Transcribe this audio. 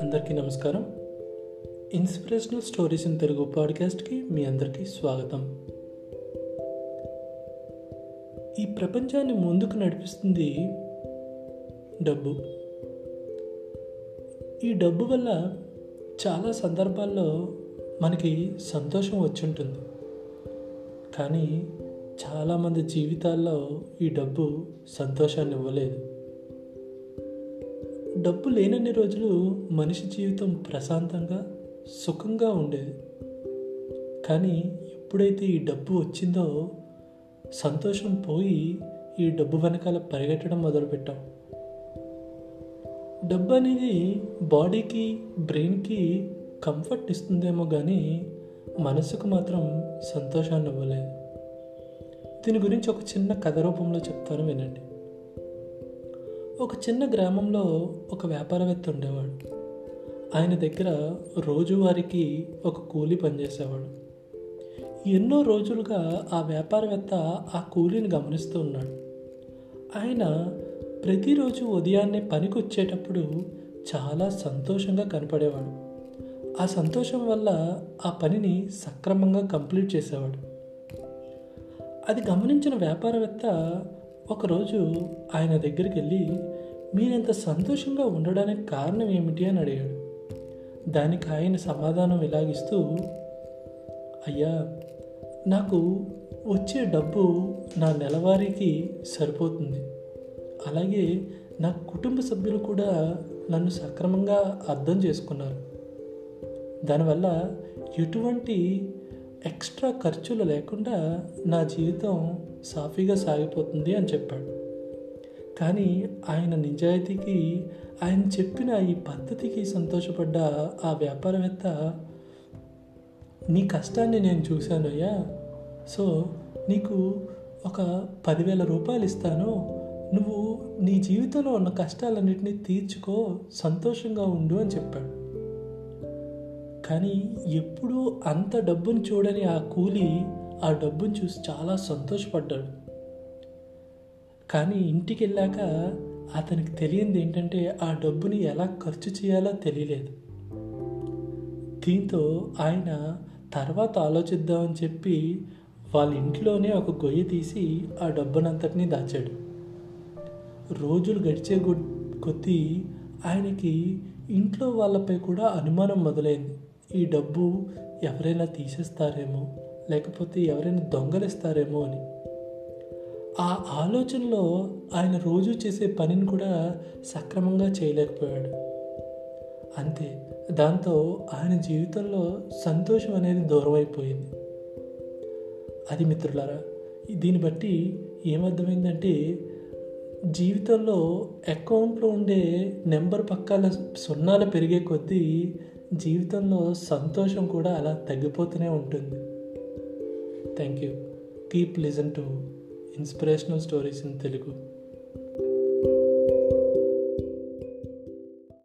అందరికీ నమస్కారం. Inspirational stories in Telugu పాడ్కాస్ట్కి మీ అందరికీ స్వాగతం. ఈ ప్రపంచాన్ని ముందుకు నడిపిస్తుంది డబ్బు. ఈ డబ్బు వల్ల చాలా సందర్భాల్లో మనకి సంతోషం వచ్చుంటుంది కానీ చాలామంది జీవితాల్లో ఈ డబ్బు సంతోషాన్ని ఇవ్వలేదు డబ్బు లేనన్ని రోజులు మనిషి జీవితం ప్రశాంతంగా సుఖంగా ఉండేది. కానీ ఎప్పుడైతే ఈ డబ్బు వచ్చిందో సంతోషం పోయి ఈ డబ్బు వెనకాల పరిగెట్టడం మొదలుపెట్టాం. డబ్బు అనేది బాడీకి బ్రెయిన్కి కంఫర్ట్ ఇస్తుందేమో కానీ మనసుకు మాత్రం సంతోషాన్ని ఇవ్వలేదు దీని గురించి ఒక చిన్న కథ రూపంలో చెప్తాను వినండి. ఒక చిన్న గ్రామంలో ఒక వ్యాపారవేత్త ఉండేవాడు. ఆయన దగ్గర రోజువారికి ఒక కూలి పనిచేసేవాడు. ఎన్నో రోజులుగా ఆ వ్యాపారవేత్త ఆ కూలీని గమనిస్తూ ఉన్నాడు. ఆయన ప్రతిరోజు ఉదయాన్నే పనికి వచ్చేటప్పుడు చాలా సంతోషంగా కనపడేవాడు. ఆ సంతోషం వల్ల ఆ పనిని సక్రమంగా కంప్లీట్ చేసేవాడు. అది గమనించిన వ్యాపారవేత్త ఒకరోజు ఆయన దగ్గరికి వెళ్ళి మీరెంత సంతోషంగా ఉండడానికి కారణం ఏమిటి? అని అడిగాడు. దానికి ఆయన సమాధానం ఇలాగిస్తూ అయ్యా నాకు వచ్చే డబ్బు నా నెలవారీకి సరిపోతుంది. అలాగే నా కుటుంబ సభ్యులు కూడా నన్ను సక్రమంగా అర్థం చేసుకున్నారు. దానివల్ల ఎటువంటి ఎక్స్ట్రా ఖర్చులు లేకుండా నా జీవితం సాఫీగా సాగిపోతుంది అని చెప్పాడు. కానీ ఆయన నిజాయితీకి ఆయన చెప్పిన ఈ పద్ధతికి సంతోషపడ్డ ఆ వ్యాపారవేత్త నీ కష్టాన్ని నేను చూశాను అయ్యా సో నీకు ఒక పదివేల రూపాయలు ఇస్తాను. నువ్వు నీ జీవితంలో ఉన్న కష్టాలన్నింటినీ తీర్చుకో సంతోషంగా ఉండు అని చెప్పాడు. కానీ ఎప్పుడూ అంత డబ్బును చూడని ఆ కూలి ఆ డబ్బును చూసి చాలా సంతోషపడ్డాడు. కానీ ఇంటికి వెళ్ళాక అతనికి తెలియంది ఏంటంటే ఆ డబ్బుని ఎలా ఖర్చు చేయాలో తెలియలేదు. దీంతో ఆయన తర్వాత ఆలోచిద్దామని చెప్పి వాళ్ళ ఇంట్లోనే ఒక గొయ్య తీసి ఆ డబ్బునంతటినీ దాచాడు. రోజులు గడిచే కొద్దీ ఆయనకి ఇంట్లో వాళ్ళపై కూడా అనుమానం మొదలైంది. ఈ డబ్బు ఎవరైనా తీసేస్తారేమో? లేకపోతే ఎవరైనా దొంగలిస్తారేమో అని. ఆ ఆలోచనలో ఆయన రోజు చేసే పనిని కూడా సక్రమంగా చేయలేకపోయాడు. అంతే దాంతో ఆయన జీవితంలో సంతోషం అనేది దూరం అయిపోయింది అది మిత్రులారా దీన్ని బట్టి ఏమర్థమైందంటే జీవితంలో అకౌంట్లో ఉండే నెంబర్ పక్కల సున్నాలు పెరిగే కొద్దీ జీవితంలో సంతోషం కూడా అలా తగ్గిపోతూనే ఉంటుంది. Thank you keep listen to inspirational stories in Telugu